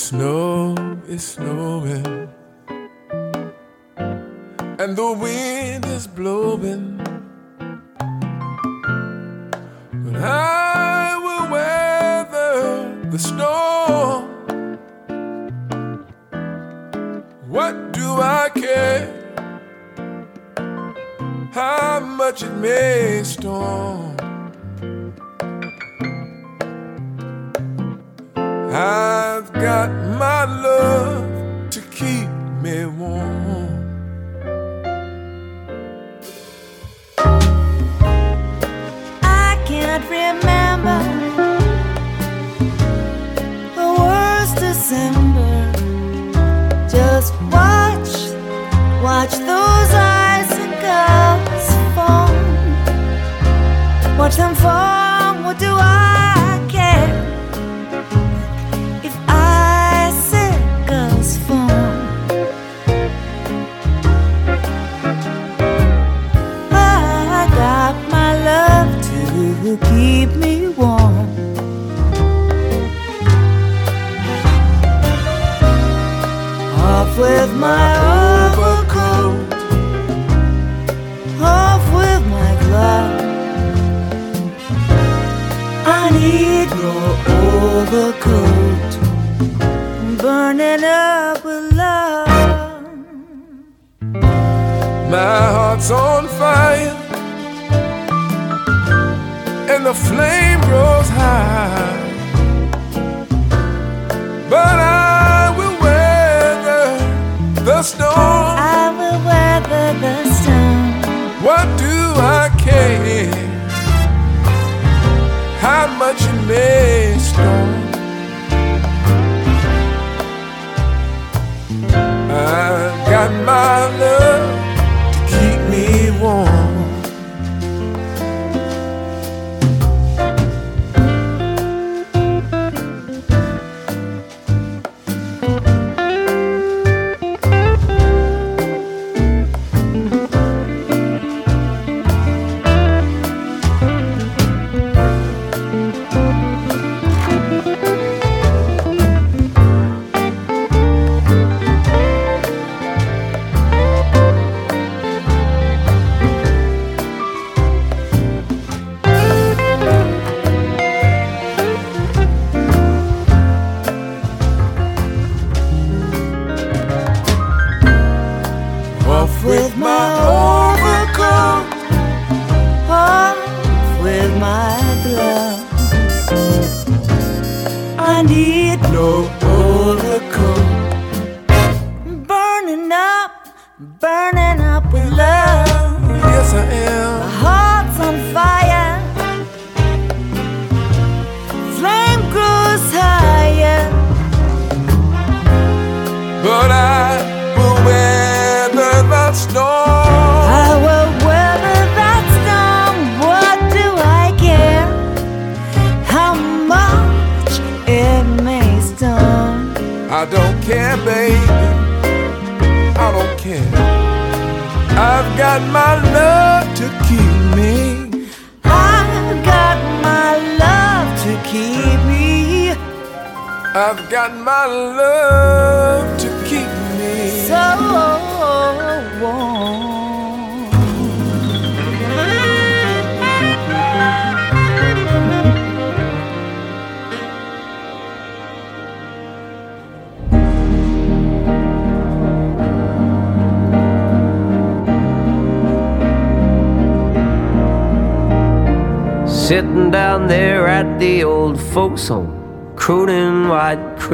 snow is snowing, and the wind is blowing. But I will weather the storm. What do I care? How much it may storm?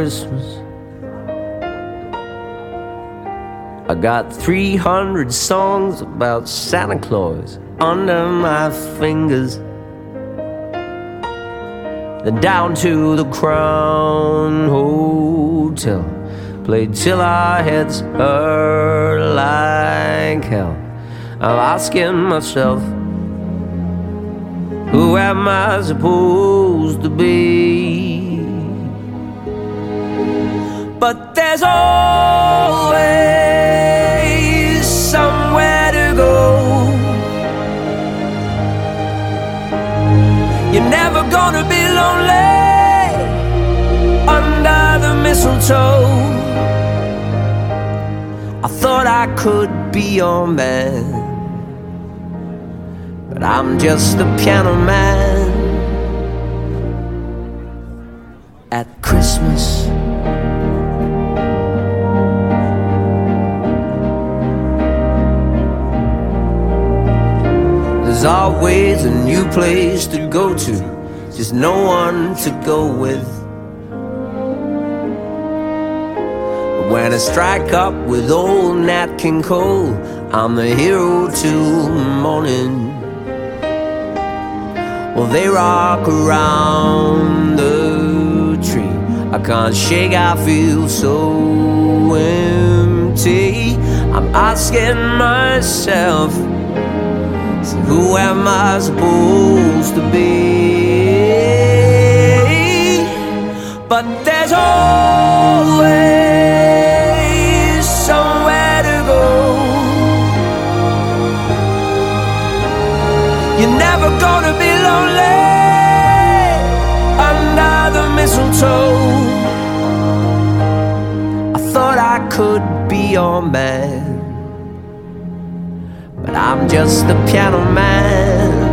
Christmas. I got 300 songs about Santa Claus under my fingers. Then down to the Crown Hotel. Played till our heads hurt like hell. I'm asking myself, who am I supposed to be? mistletoe. I thought I could be your man, but I'm just the piano man. Strike up with old Nat King Cole, I'm the hero till morning. Well, they rock around the tree. I can't shake, I feel so empty. I'm asking myself. So who am I supposed to be? But there's always gonna be lonely the mistletoe. I thought I could be your man but I'm just a piano man.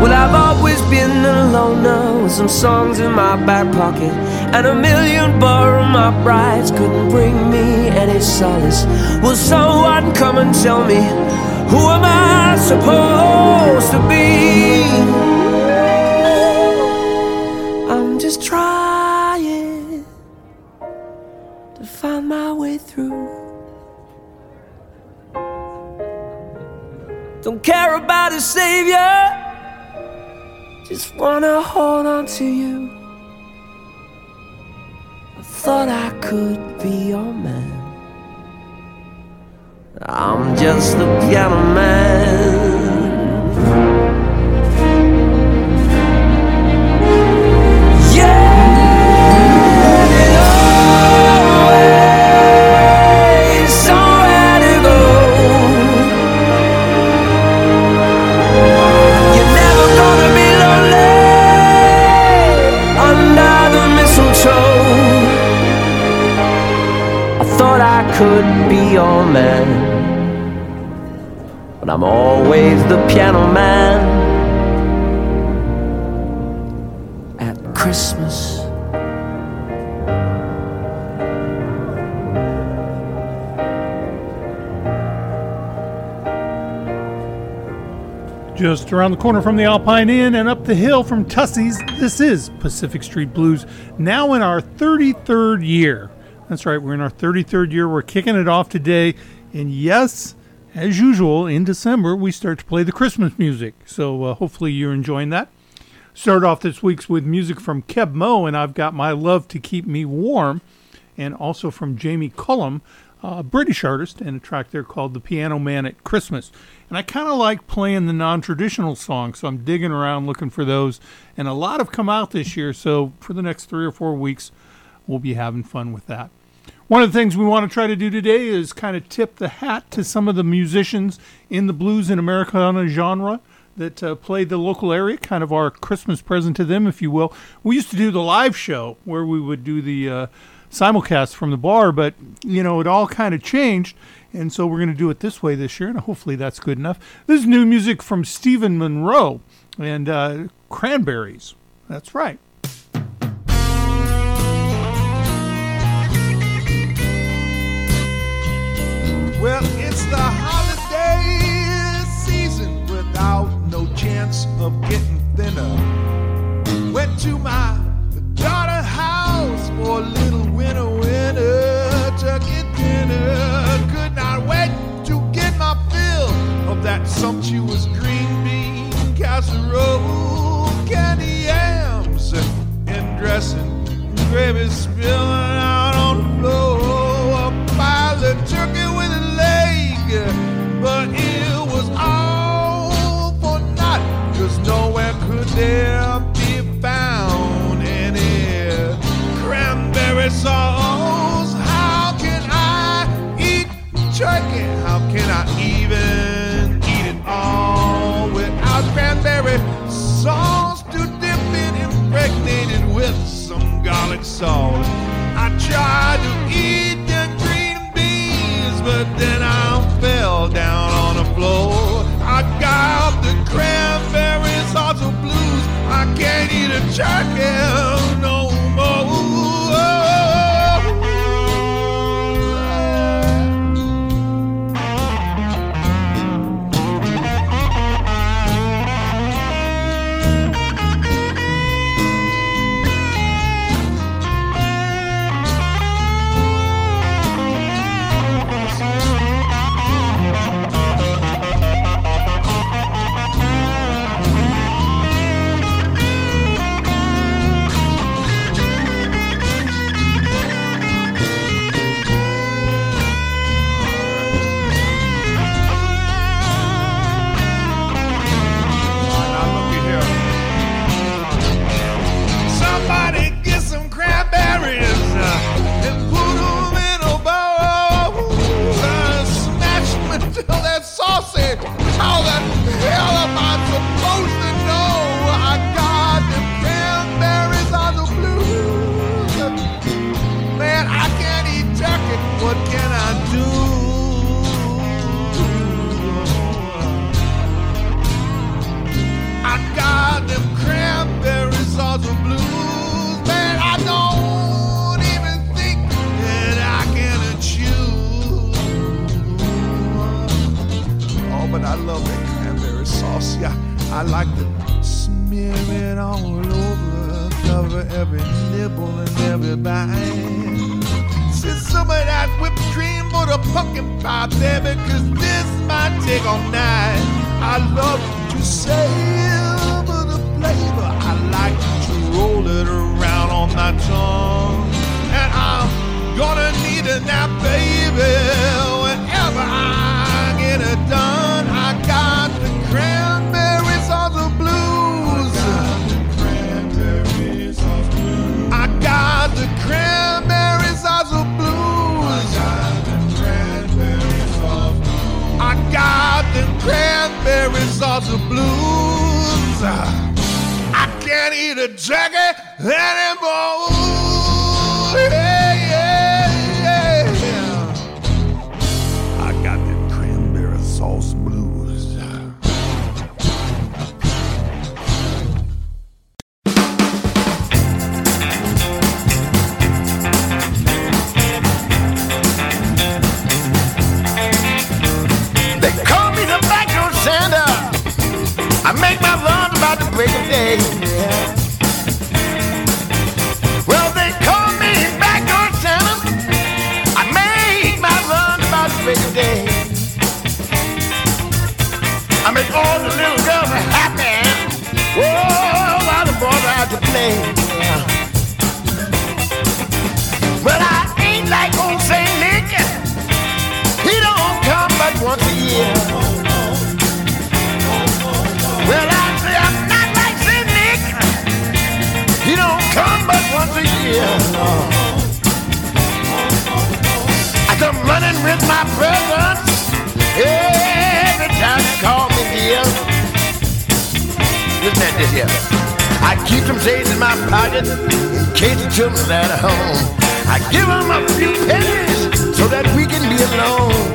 Well, I've always been a loner with some songs in my back pocket, and a million borrowed my brides couldn't bring me any solace. Will someone come and tell me who am I supposed to be? I'm just trying to find my way through. Don't care about a savior. Just wanna hold on to you. I thought I could be your man. I'm just a piano man. Yeah, always somewhere to but I'm always the piano man at Christmas. Just around the corner from the Alpine Inn and up the hill from Tussie's, this is Pacific Street Blues, now in our 33rd year. That's right, we're in our 33rd year. We're kicking it off today. And yes, as usual, in December, we start to play the Christmas music. So uh, hopefully you're enjoying that. Start off this week's with music from Keb Mo, and I've got My Love to Keep Me Warm, and also from Jamie Cullum, a British artist, and a track there called The Piano Man at Christmas. And I kind of like playing the non traditional songs, so I'm digging around looking for those. And a lot have come out this year, so for the next three or four weeks, we'll be having fun with that. One of the things we want to try to do today is kind of tip the hat to some of the musicians in the blues and Americana genre that uh, played the local area, kind of our Christmas present to them, if you will. We used to do the live show where we would do the uh, simulcast from the bar, but you know it all kind of changed, and so we're going to do it this way this year, and hopefully that's good enough. This is new music from Stephen Monroe and uh, Cranberries. That's right. Well, it's the holiday season without no chance of getting thinner. Went to my daughter's house for a little winter winter turkey dinner. Could not wait to get my fill of that sumptuous green bean casserole, candy yams and dressing, gravy spilling songs. How can I eat turkey? How can I even eat it all without cranberry sauce to dip it impregnated with some garlic sauce? I tried to eat the green beans, but then I fell down on the floor. I got the cranberry sauce blues. I can't eat a turkey. How the every nibble and every bite. Send some of that whipped cream for the pumpkin pie, baby, cause this might take all night. I love to savor the flavor. I like to roll it around on my tongue. And I'm gonna need a nap, baby, whenever I get it done. Of the blues. I can't eat a turkey anymore. Day. Well, they call me back door Santa. I make my runs about the day. I make all the little girls happy. Whoa, while the boys are out to play. Well, I ain't like old Saint Nick. He don't come but once a year. No. I come running with my presents every time you call me dear. Listen at this here. I keep some change in my pocket in case the children at home. I give them a few pennies so that we can be alone.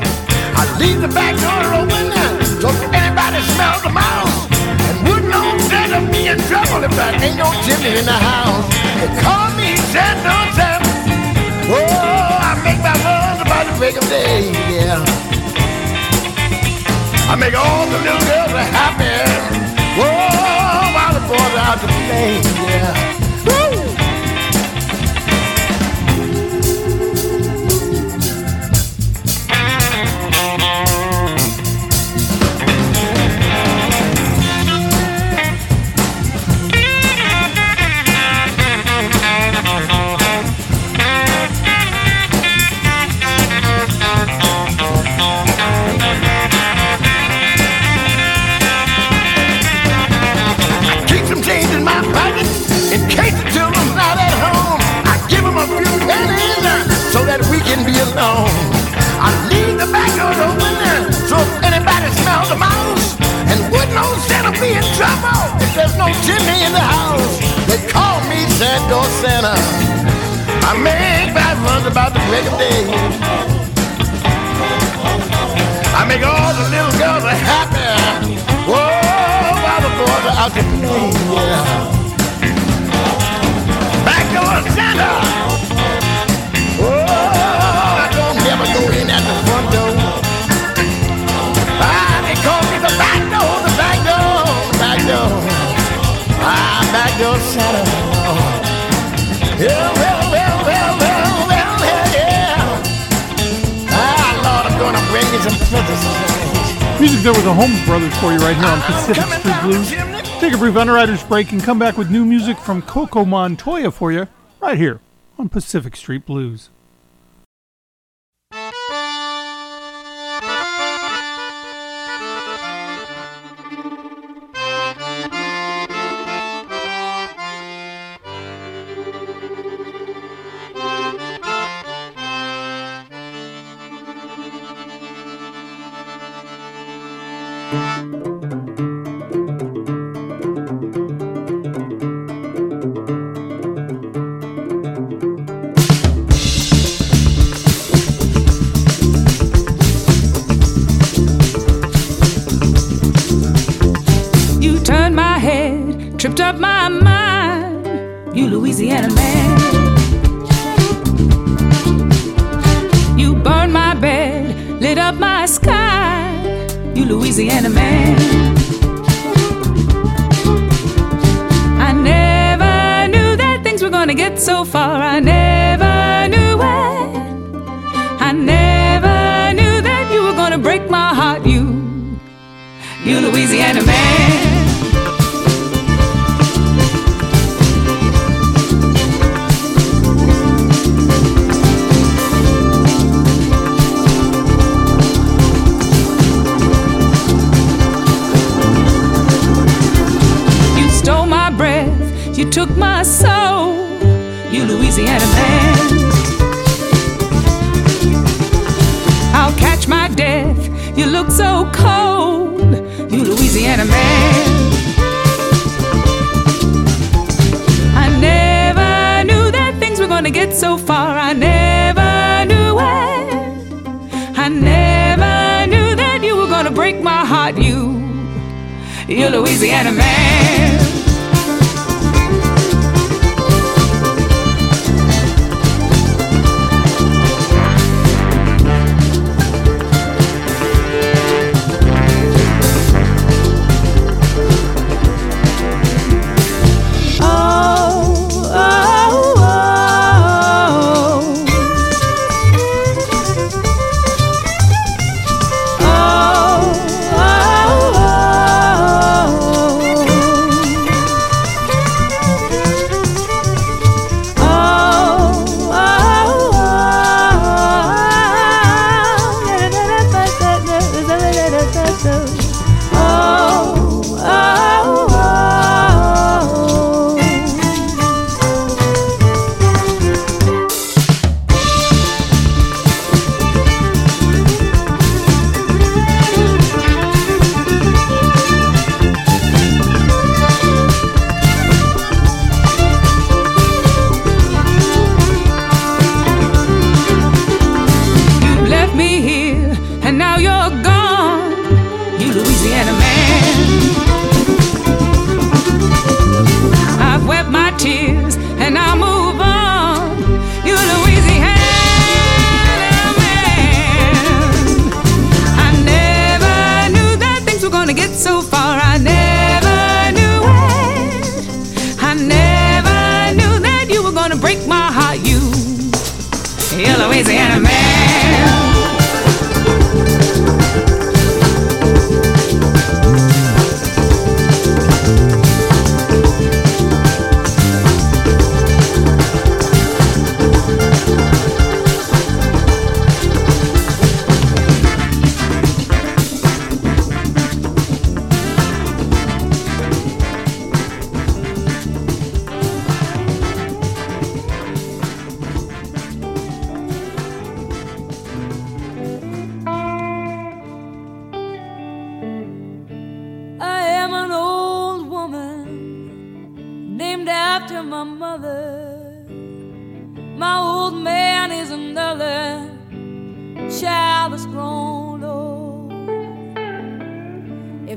I leave the back door open so anybody smells the mouse. And wouldn't know Santa be in trouble if there ain't no chimney in the house. They call me Santa Santa. Oh, I make my runs about the break of day, yeah. I make all the little girls happy. Oh, Whoa, while the boys are out to play, yeah. a break and come back with new music from Coco Montoya for you right here on Pacific Street Blues. You took my soul, you Louisiana man. I'll catch my death, you look so cold, you Louisiana man. I never knew that things were gonna get so far. I never knew it. I never knew that you were gonna break my heart, you, you Louisiana man.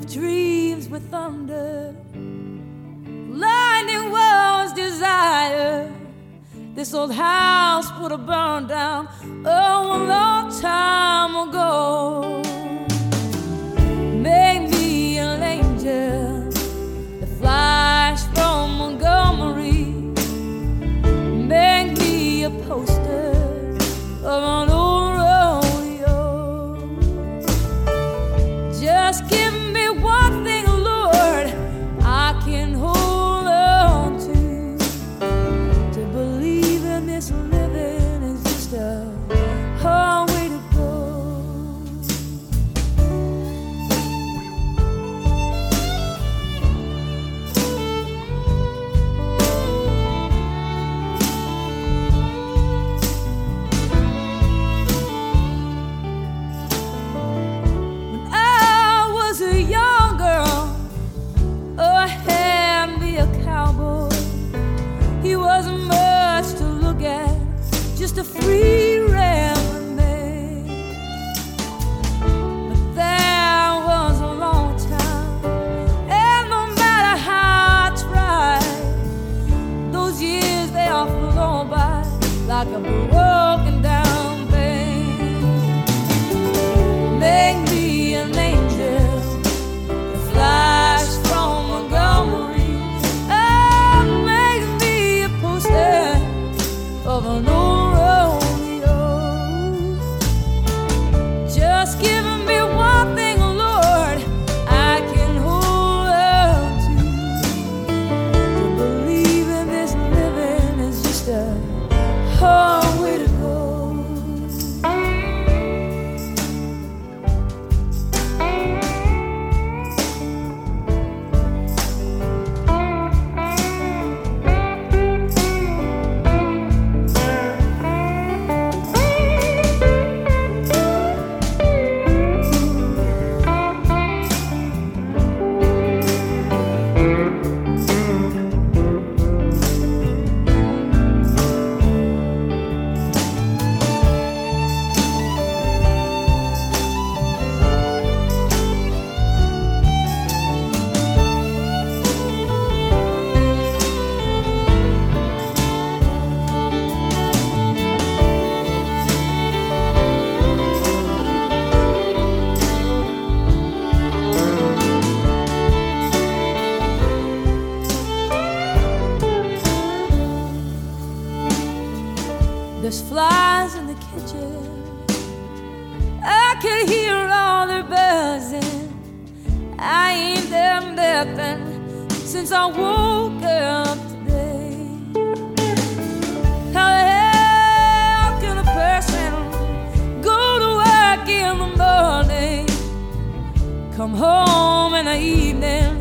dreams with thunder, lightning was desire. This old house would have burned down oh, a long time ago. There's flies in the kitchen. I can hear all the buzzing. I ain't done nothing since I woke up today. How the hell can a person go to work in the morning, come home in the evening?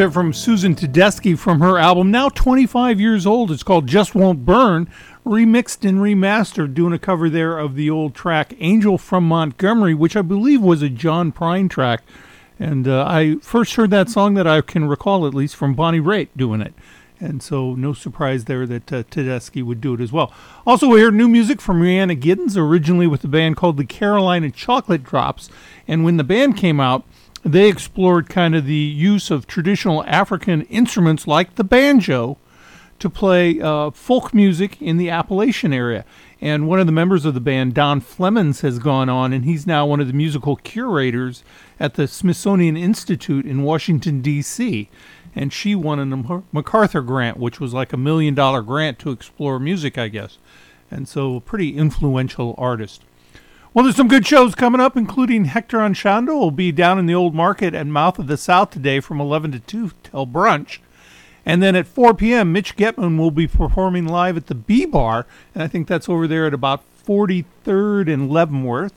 From Susan Tedeschi from her album, now 25 years old. It's called Just Won't Burn, remixed and remastered, doing a cover there of the old track Angel from Montgomery, which I believe was a John Prine track. And uh, I first heard that song that I can recall, at least, from Bonnie Raitt doing it. And so, no surprise there that uh, Tedeschi would do it as well. Also, we heard new music from Rhiannon Giddens, originally with a band called the Carolina Chocolate Drops. And when the band came out, they explored kind of the use of traditional African instruments like the banjo to play uh, folk music in the Appalachian area. And one of the members of the band, Dom Flemons, has gone on, and he's now one of the musical curators at the Smithsonian Institute in Washington, D.C. And she won a MacArthur grant, which was like a million dollar grant to explore music, I guess. And so, a pretty influential artist. Well, there's some good shows coming up, including Hector Anchondo will be down in the old market at Mouth of the South today from 11 to 2 till brunch. And then at 4 p.m., Mitch Getman will be performing live at the B Bar, and I think that's over there at about 43rd and Leavenworth.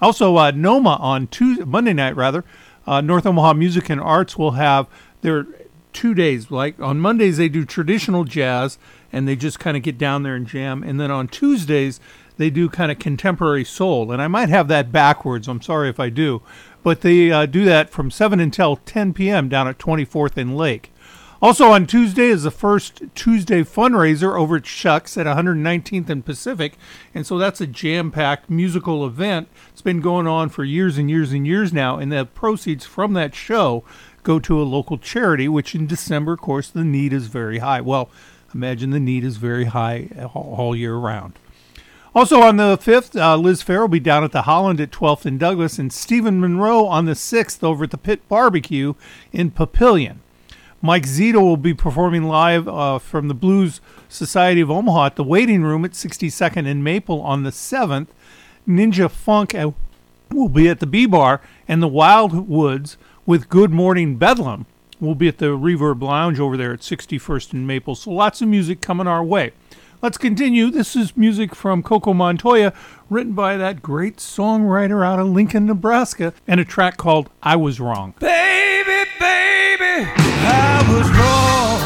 Also, uh, Noma on Tuesday, Monday night, rather, uh, North Omaha Music and Arts will have their two days. Like on Mondays, they do traditional jazz, and they just kind of get down there and jam. And then on Tuesdays, they do kind of contemporary soul. And I might have that backwards. I'm sorry if I do. But they uh, do that from 7 until 10 p.m. down at 24th and Lake. Also on Tuesday is the first Tuesday fundraiser over at Shucks at 119th and Pacific. And so that's a jam packed musical event. It's been going on for years and years and years now. And the proceeds from that show go to a local charity, which in December, of course, the need is very high. Well, imagine the need is very high all year round. Also on the 5th, uh, Liz Phair will be down at the Holland at 12th and Douglas, and Stephen Monroe on the 6th over at the Pit Barbecue in Papillion. Mike Zito will be performing live uh, from the Blues Society of Omaha at the Waiting Room at 62nd and Maple on the 7th. Ninja Funk uh, will be at the B Bar, and the Wild Woods with Good Morning Bedlam will be at the Reverb Lounge over there at 61st and Maple. So lots of music coming our way. Let's continue. This is music from Coco Montoya, written by that great songwriter out of Lincoln, Nebraska, and a track called I Was Wrong. Baby, baby, I was wrong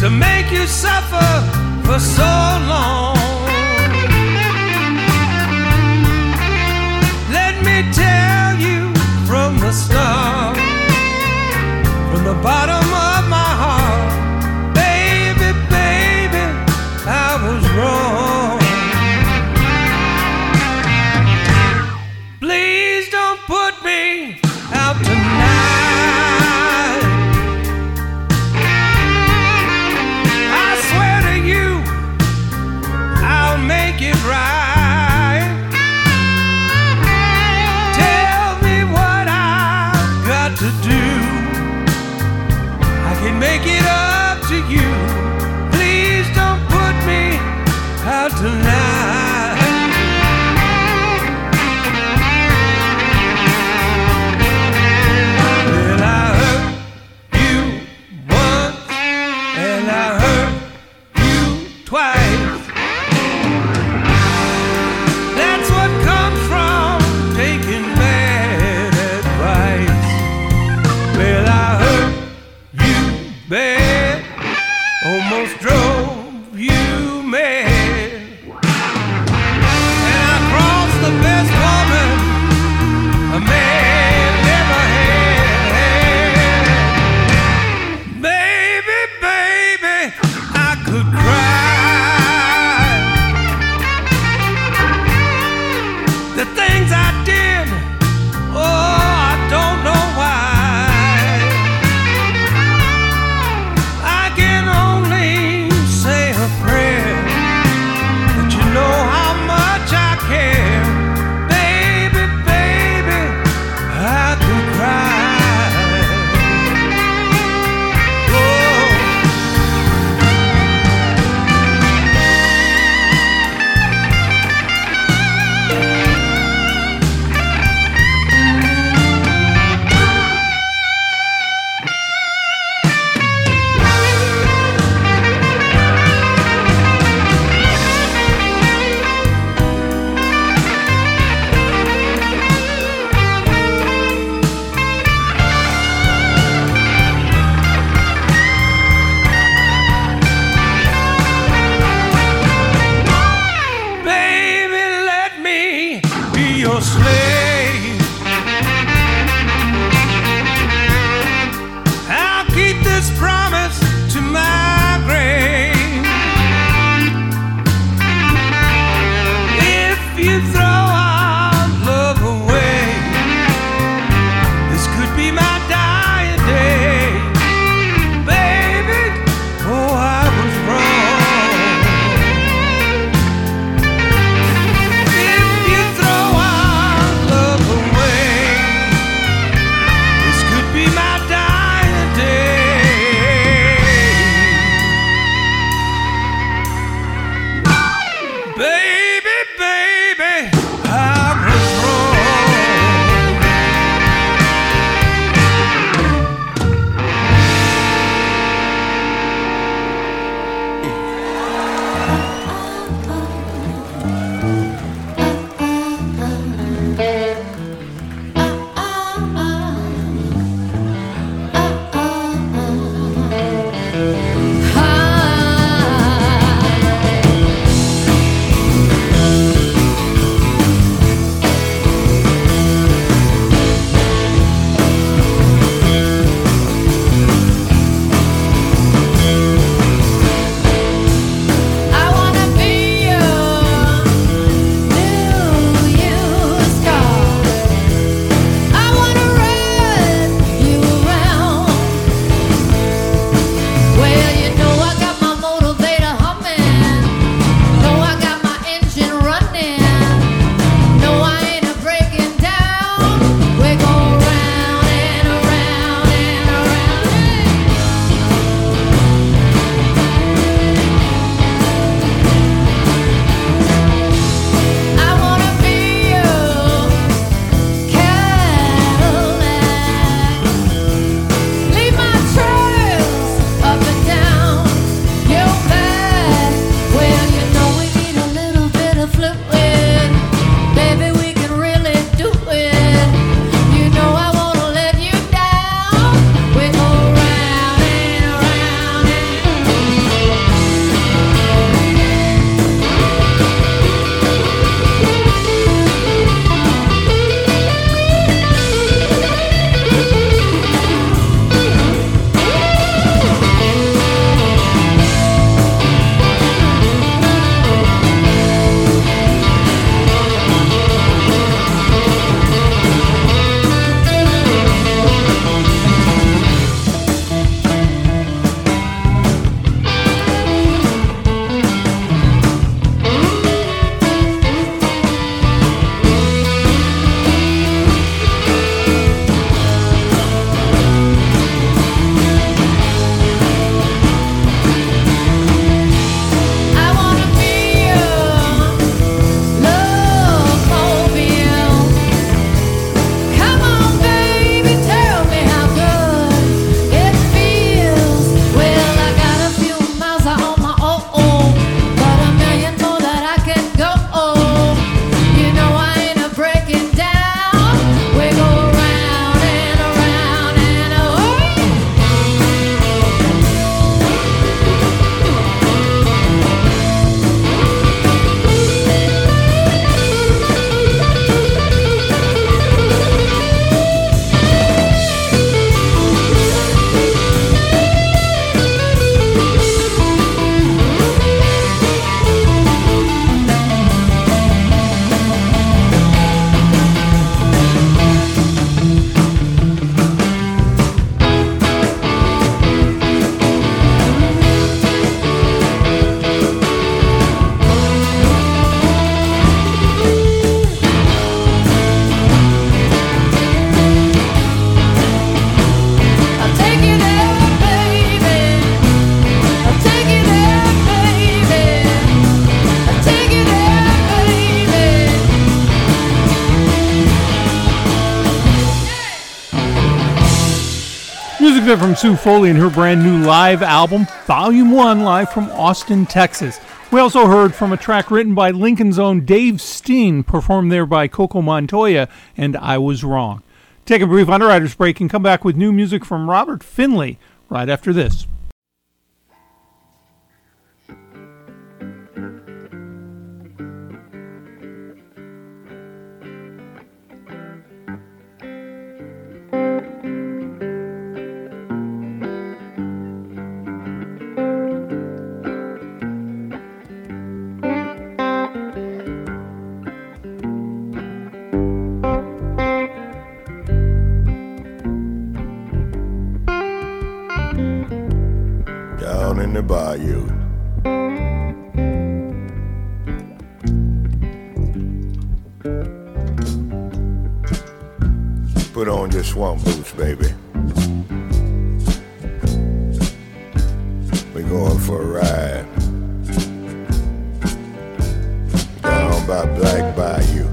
to make you suffer for so long. Let me tell you from the start, from the bottom of Music bit from Sue Foley and her brand new live album, Volume 1, live from Austin, Texas. We also heard from a track written by Lincoln's own Dave Steen, performed there by Coco Montoya, and I Was Wrong. Take a brief underwriter's break and come back with new music from Robert Finley right after this. The bayou. Put on your swamp boots, baby. We're going for a ride. Down by Black Bayou.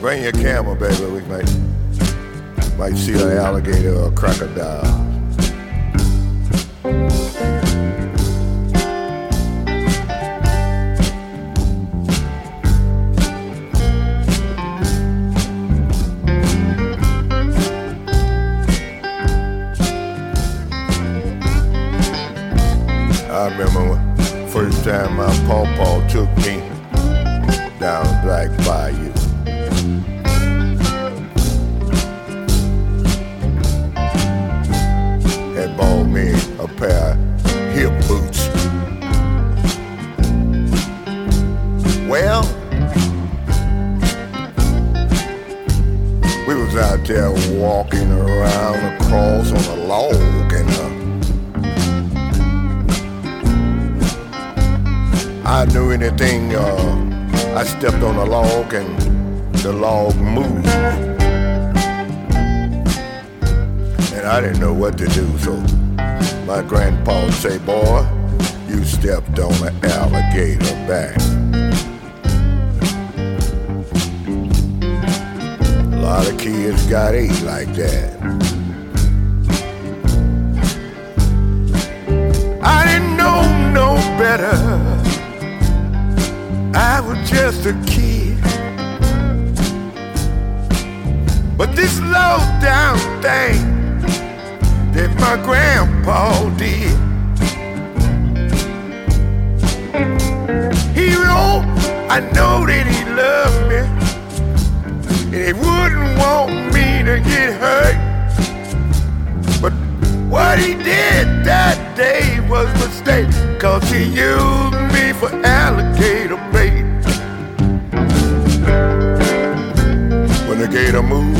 Bring your camera, baby. We might might see an alligator or a crocodile. I remember first time my pawpaw took me my grandpa did. He know, I know that he loved me, and he wouldn't want me to get hurt. But what he did that day was a mistake, cause he used me for alligator bait. When the gator moved,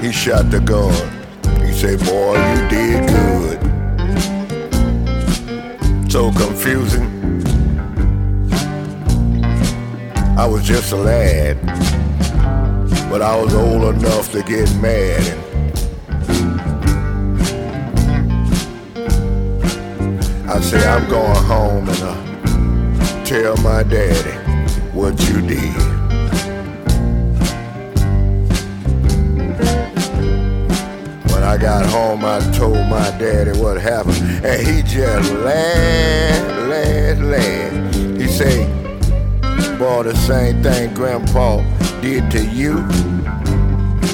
he shot the gun. Said, Boy, you did good. So confusing. I was just a lad, but I was old enough to get mad. And I say, I'm going home and uh, tell my daddy what you did. I got home, I told my daddy what happened, and he just laughed, laughed, laughed. He said, "Boy, the same thing Grandpa did to you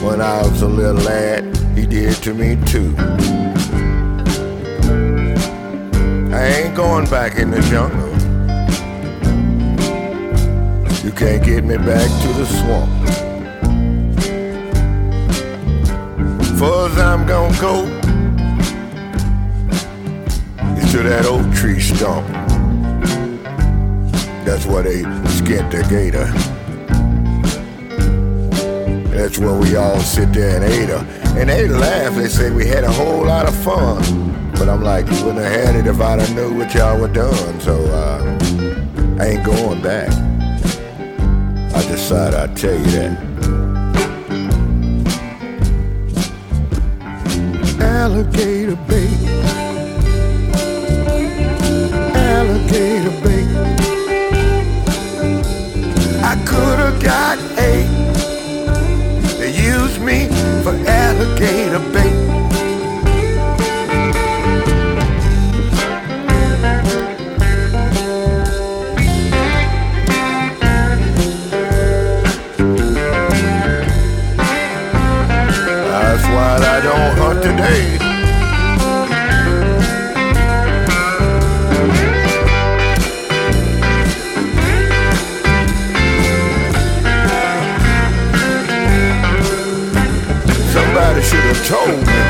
when I was a little lad, he did to me too." I ain't going back in the jungle. You can't get me back to the swamp. Far as I'm gonna go is to that oak tree stump. That's where they skinned the gator. That's where we all sit there and ate her. And they laugh, they say we had a whole lot of fun. But I'm like, you wouldn't have had it if I'd have knew what y'all were doing. So uh, I ain't going back. I decided I'd tell you that. Alligator bait. Alligator bait. I could have got eight alligator bait. That's why I don't hunt today. Told me.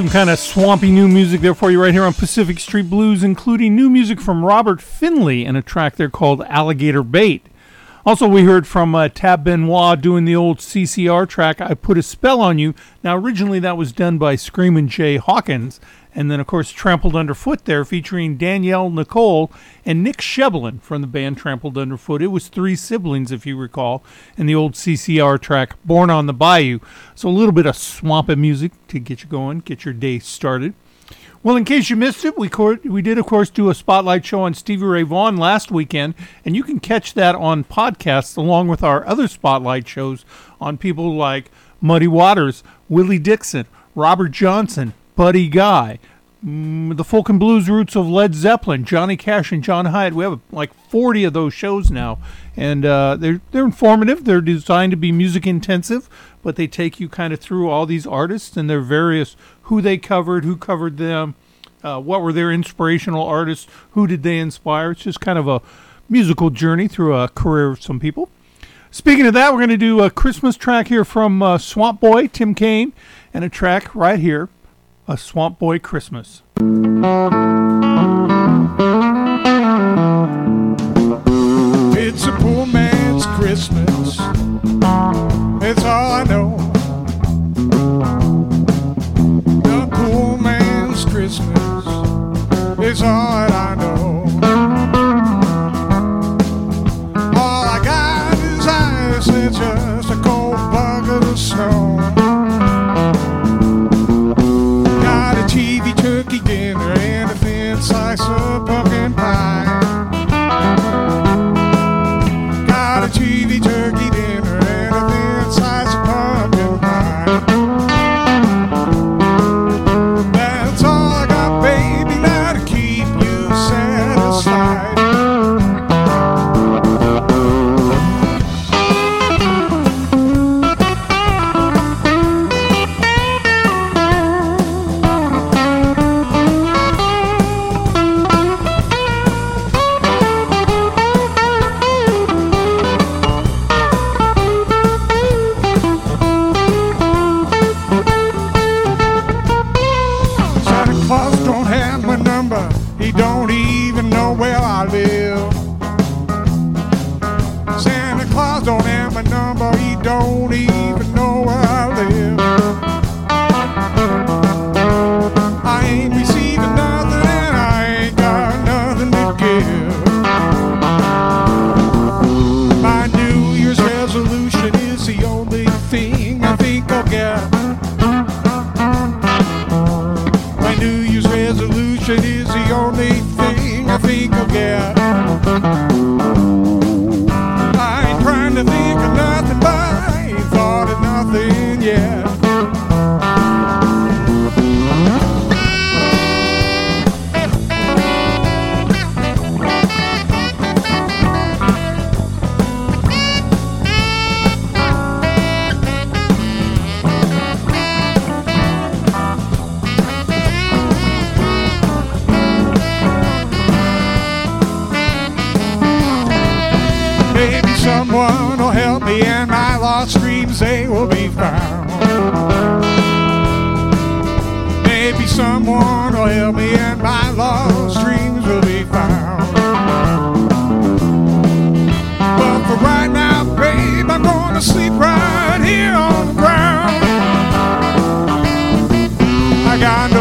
some kind of swampy new music there for you right here on Pacific Street Blues, including new music from Robert Finley and a track there called Alligator Bait. Also, we heard from uh, Tab Benoit doing the old CCR track, I Put a Spell on You. Now, originally that was done by Screamin' Jay Hawkins, and then, of course, Trampled Under Foot there, featuring Danielle Nicole and Nick Schnebelen from the band Trampled Under Foot. It was three siblings, if you recall, in the old CCR track, Born on the Bayou. So a little bit of swampy music to get you going, get your day started. Well, in case you missed it, we we did, of course, do a spotlight show on Stevie Ray Vaughan last weekend, and you can catch that on podcasts along with our other spotlight shows on people like Muddy Waters, Willie Dixon, Robert Johnson, Buddy Guy, mm, the folk and blues roots of Led Zeppelin, Johnny Cash, and John Hiatt. We have like 40 of those shows now, and uh, they're they're informative. They're designed to be music intensive, but they take you kind of through all these artists and their various who they covered, who covered them, uh, what were their inspirational artists, who did they inspire. It's just kind of a musical journey through a career of some people. Speaking of that, we're going to do a Christmas track here from uh, Swampboy, Tim Kaine, and a track right here, a Swampboy Christmas. It's a poor man's Christmas. That's all I know.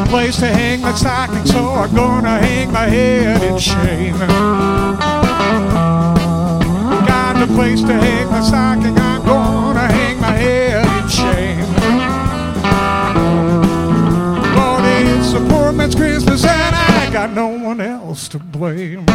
Place to hang my stocking, so I'm gonna hang my head in shame. Got no place to hang my stocking, I'm gonna hang my head in shame. Lord, it's a poor man's Christmas, and I got no one else to blame.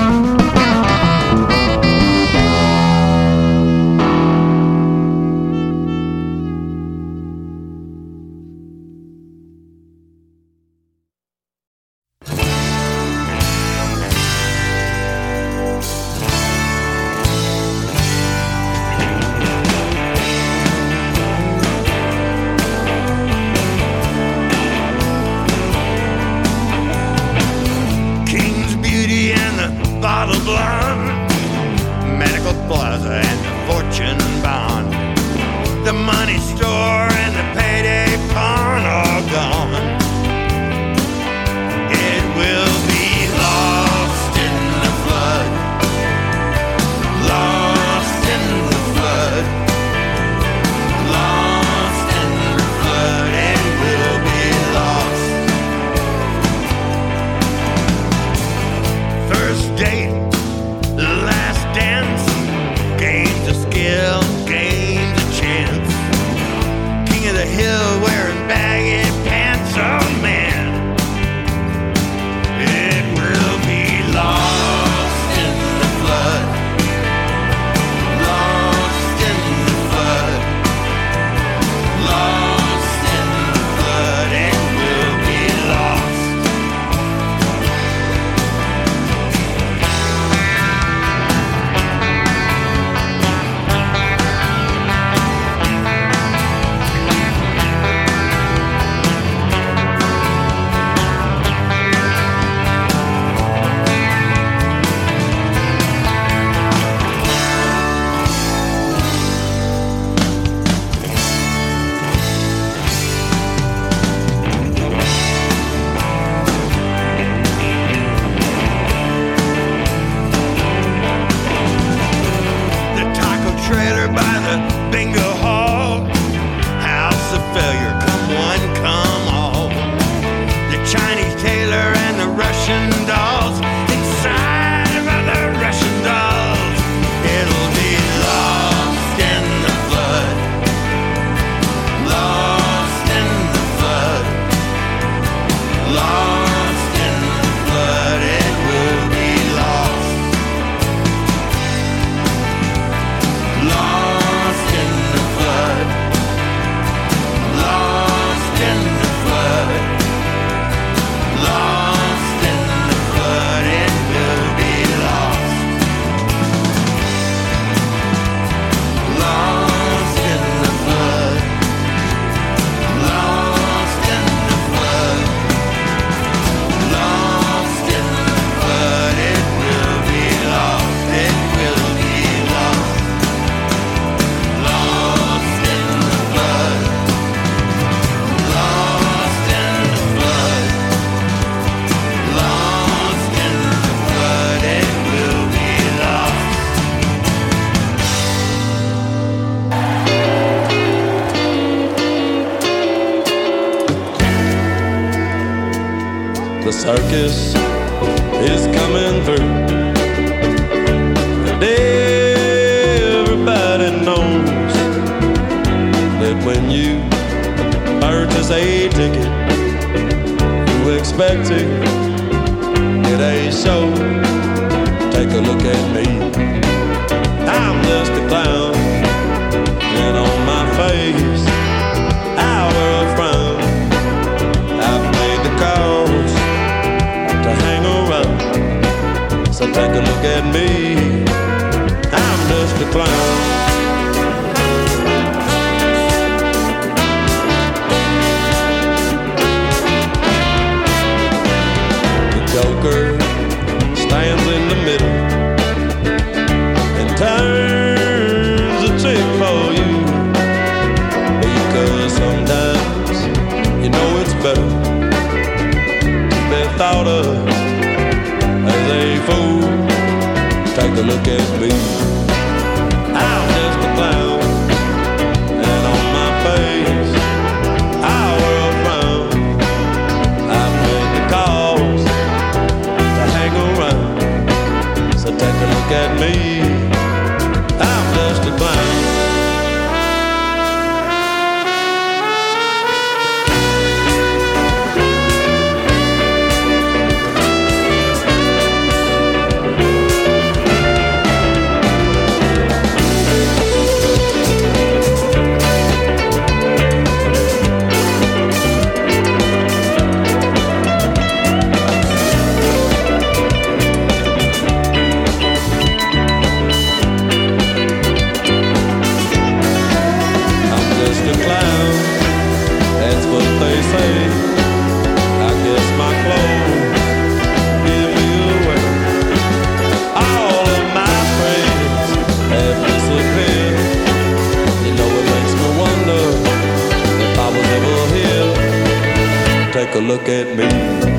Look at me.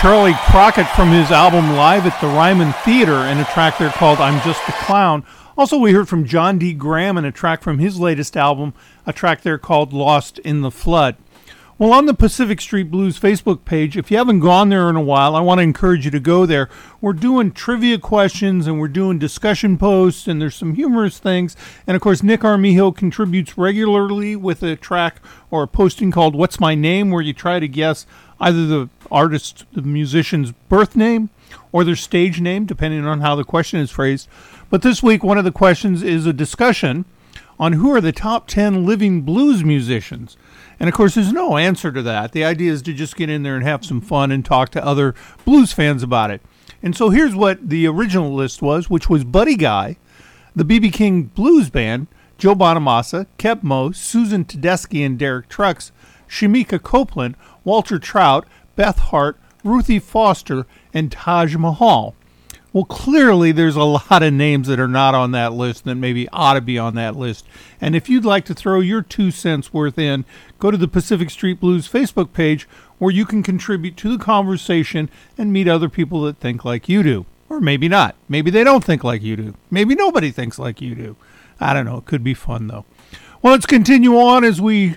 Charley Crockett from his album Live at the Ryman Theater and a track there called I'm Just a Clown. Also, we heard from Jon Dee Graham and a track from his latest album, a track there called Lost in the Flood. Well, on the Pacific Street Blues Facebook page, if you haven't gone there in a while, I want to encourage you to go there. We're doing trivia questions and we're doing discussion posts, and there's some humorous things. And of course, Nick Armijo contributes regularly with a track or a posting called What's My Name, where you try to guess either the artist, the musician's birth name, or their stage name, depending on how the question is phrased. But this week, one of the questions is a discussion on who are the top 10 living blues musicians. And of course, there's no answer to that. The idea is to just get in there and have some fun and talk to other blues fans about it. And so here's what the original list was, which was Buddy Guy, the BB King Blues Band, Joe Bonamassa, Keb Mo, Susan Tedeschi and Derek Trucks, Shemekia Copeland, Walter Trout, Beth Hart, Ruthie Foster, and Taj Mahal. Well, clearly there's a lot of names that are not on that list that maybe ought to be on that list. And if you'd like to throw your two cents worth in, go to the Pacific Street Blues Facebook page where you can contribute to the conversation and meet other people that think like you do. Or maybe not. Maybe they don't think like you do. Maybe nobody thinks like you do. I don't know. It could be fun, though. Well, let's continue on as we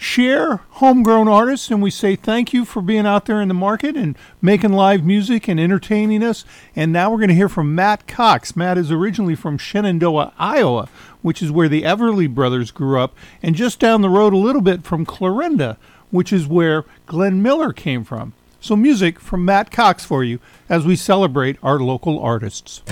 share homegrown artists and we say thank you for being out there in the market and making live music and entertaining us. And now we're going to hear from Matt Cox. Matt is originally from Shenandoah, Iowa, which is where the Everly brothers grew up, and just down the road a little bit from Clarinda, which is where Glenn Miller came from. So, music from Matt Cox for you as we celebrate our local artists.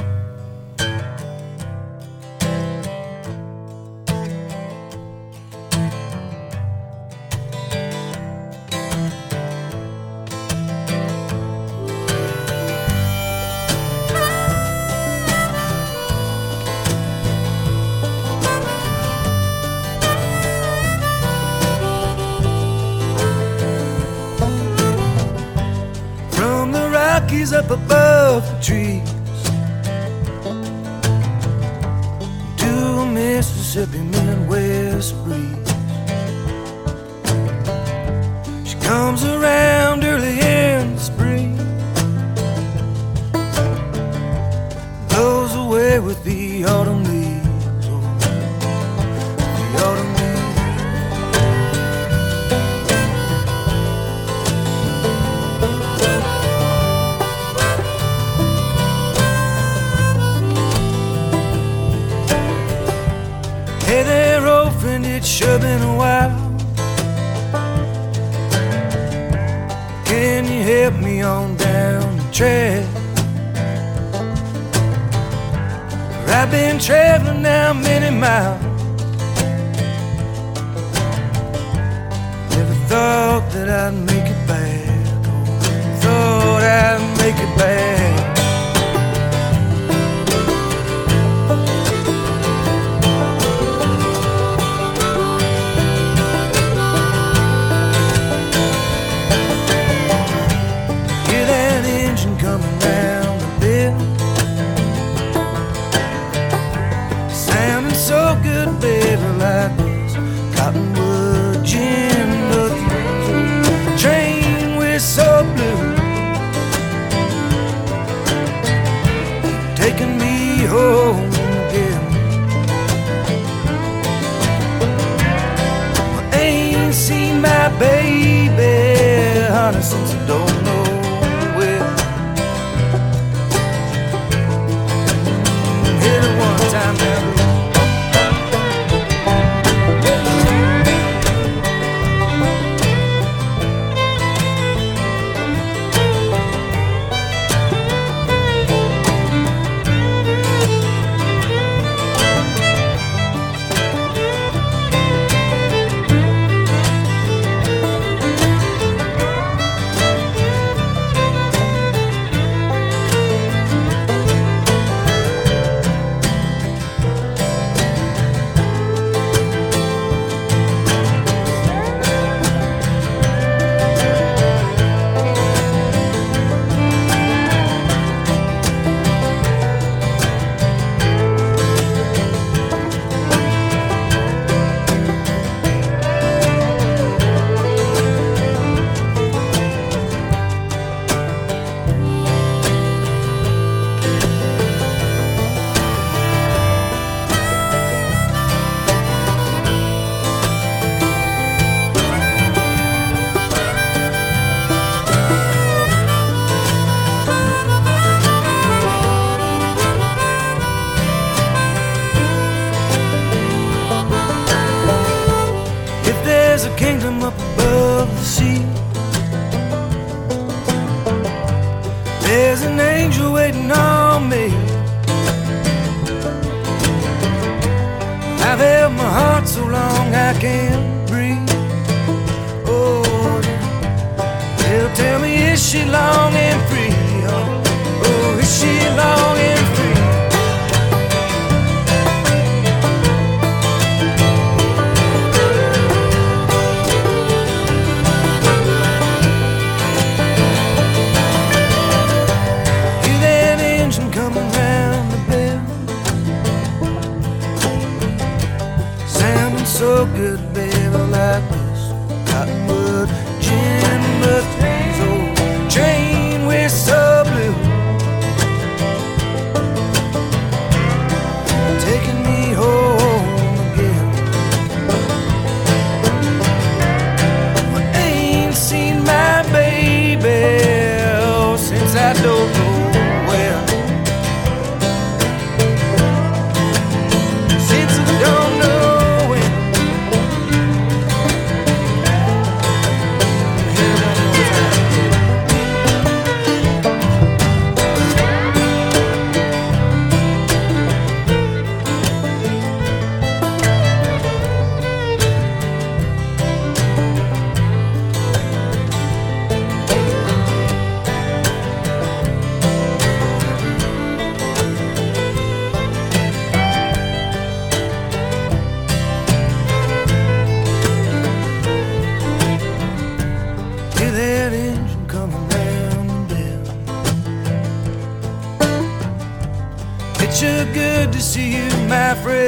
Rockies up above the trees. A Mississippi Midwest breeze She comes around early in the spring. Goes away with the autumn sure been a while. Can you help me on down the track? I've been traveling now many miles. Never thought that I'd make it back. Thought I'd make it back.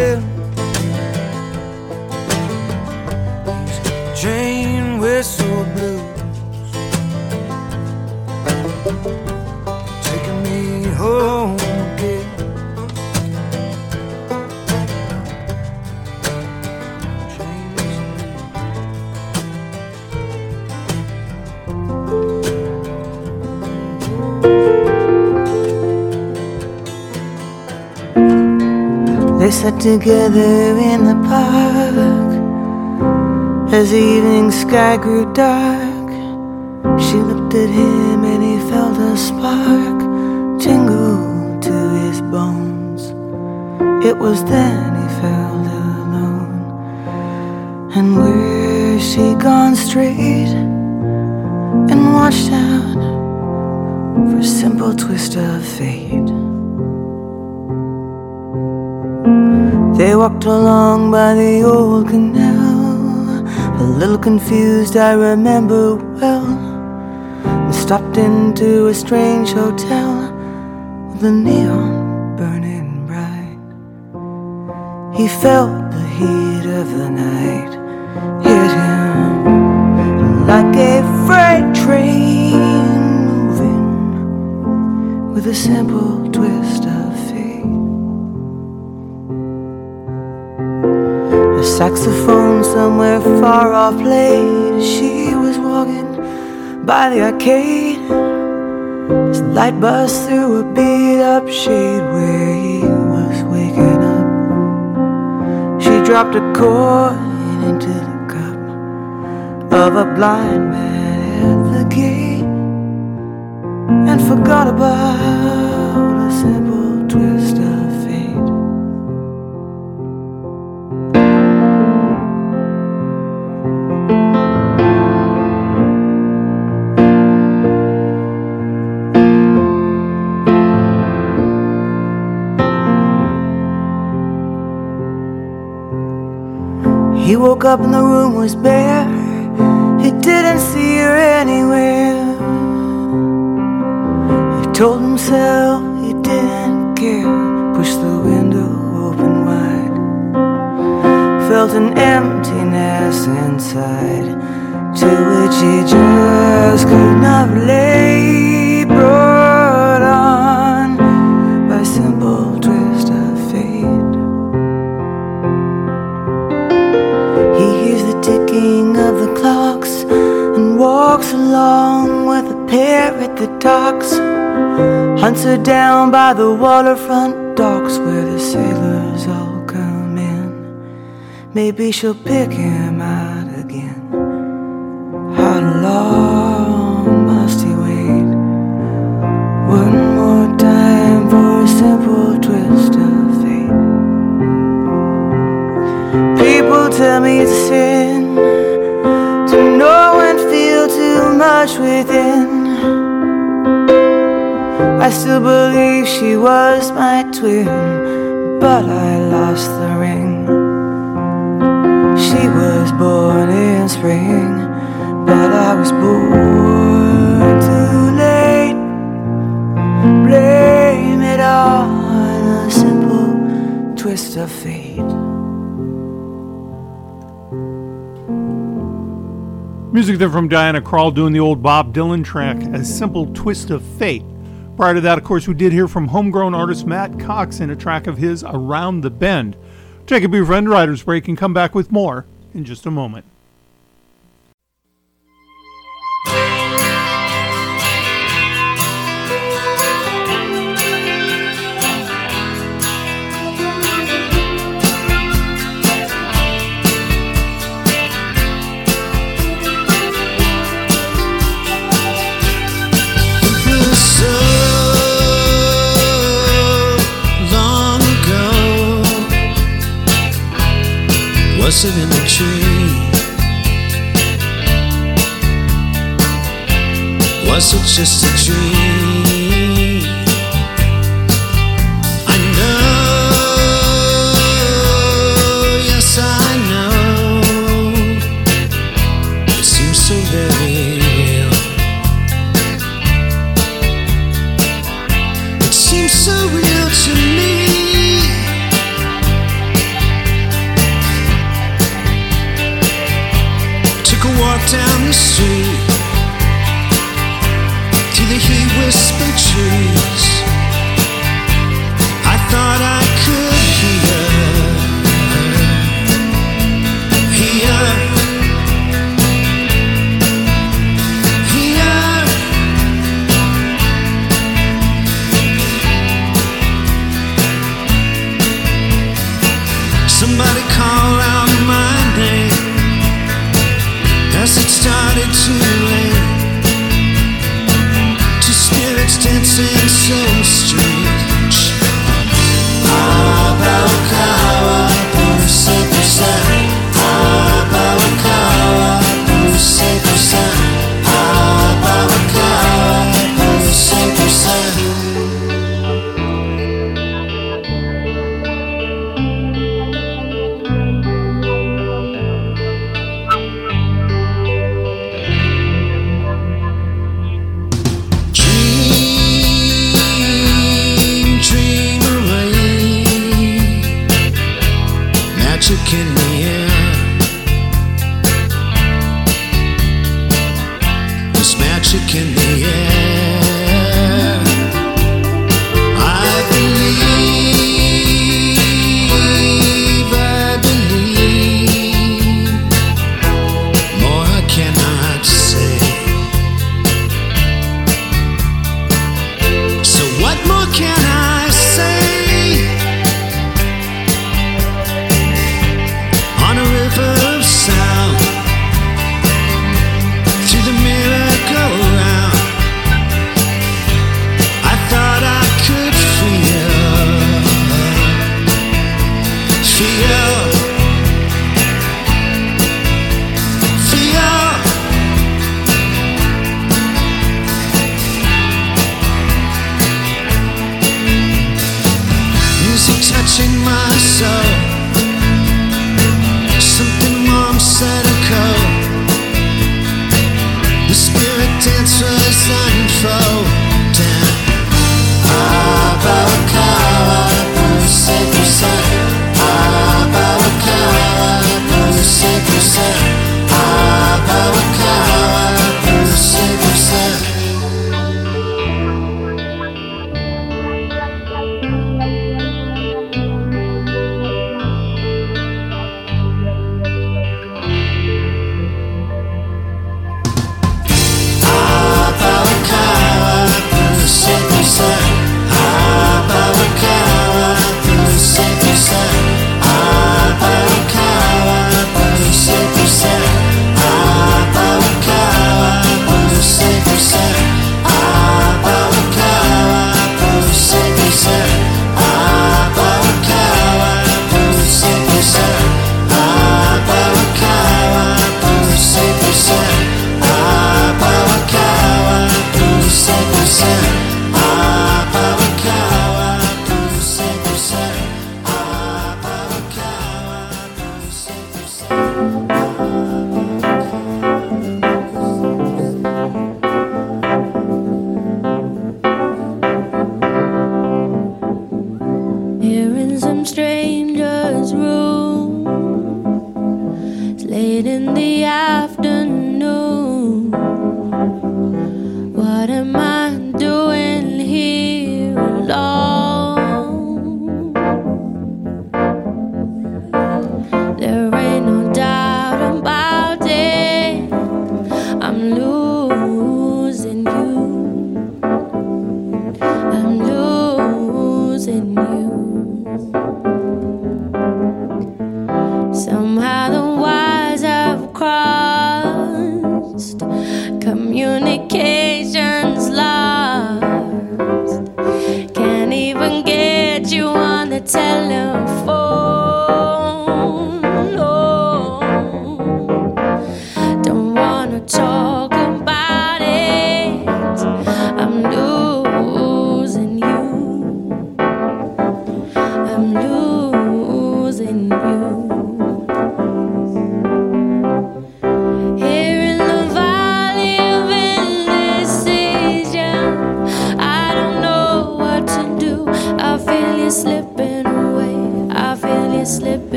My together in the park as the evening sky grew dark. She looked at him and he felt a spark tingle to his bones. It was then he felt alone. And where she gone straight and watched out for simple twist of fate. They walked along by the old canal, a little confused, I remember well. And stopped into a strange hotel with the neon burning bright. He felt the heat of the night hit him like a freight train moving with a simple far off played as she was walking by the arcade. His light buzzed through a beat up shade where he was waking up. She dropped a coin into the cup of a blind man at the gate and forgot about woke up and the room was bare. He didn't see her anywhere. He told himself he didn't care. Pushed the window open wide. Felt an emptiness inside, to which he just could not relate. Hunts her down by the waterfront docks where the sailors all come in. Maybe she'll pick him out again. How long must he wait? One more time for a simple twist of fate. People tell me it's sin to know and feel too much within. I still believe she was my twin, but I lost the ring. She was born in spring, but I was born too late. Blame it on a simple twist of fate. Music there from Diana Krall doing the old Bob Dylan track, A Simple Twist of Fate. Prior to that, of course, we did hear from homegrown artist Matt Cox in a track of his, Around the Bend. Take a brief friend writer's break and come back with more in just a moment. Was it in a tree? Was it just a dream? I thought I could hear, hear, hear. Somebody call out my name as it started to rain distance and so strange.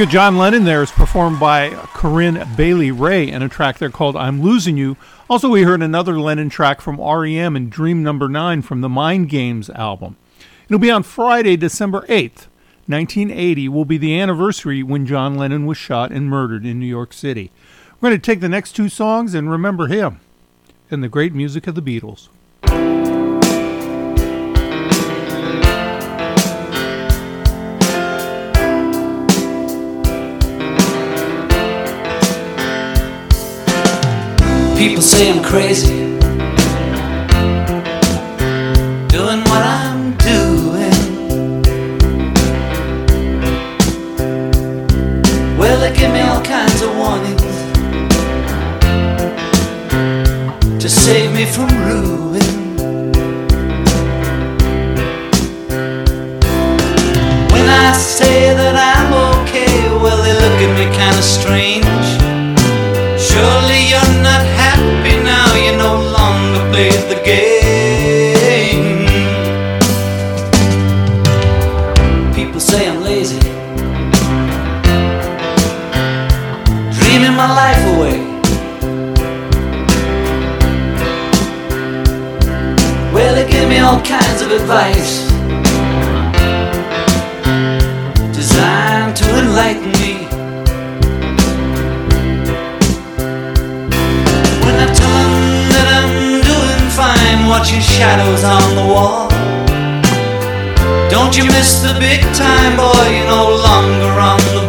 Of John Lennon there is performed by Corinne Bailey Rae in a track there called I'm Losing You. Also, we heard another Lennon track from REM and Dream Number 9 from the Mind Games album. It'll be on Friday, December 8th. 1980 will be the anniversary when John Lennon was shot and murdered in New York City. We're going to take the next two songs and remember him and the great music of the Beatles. People say I'm crazy. Doing what I'm doing. Well, they give me all kinds of warnings to save me from ruin. Advice designed to enlighten me. When I tell them that I'm doing fine, watching shadows on the wall. Don't you miss the big time, boy? You're no longer on the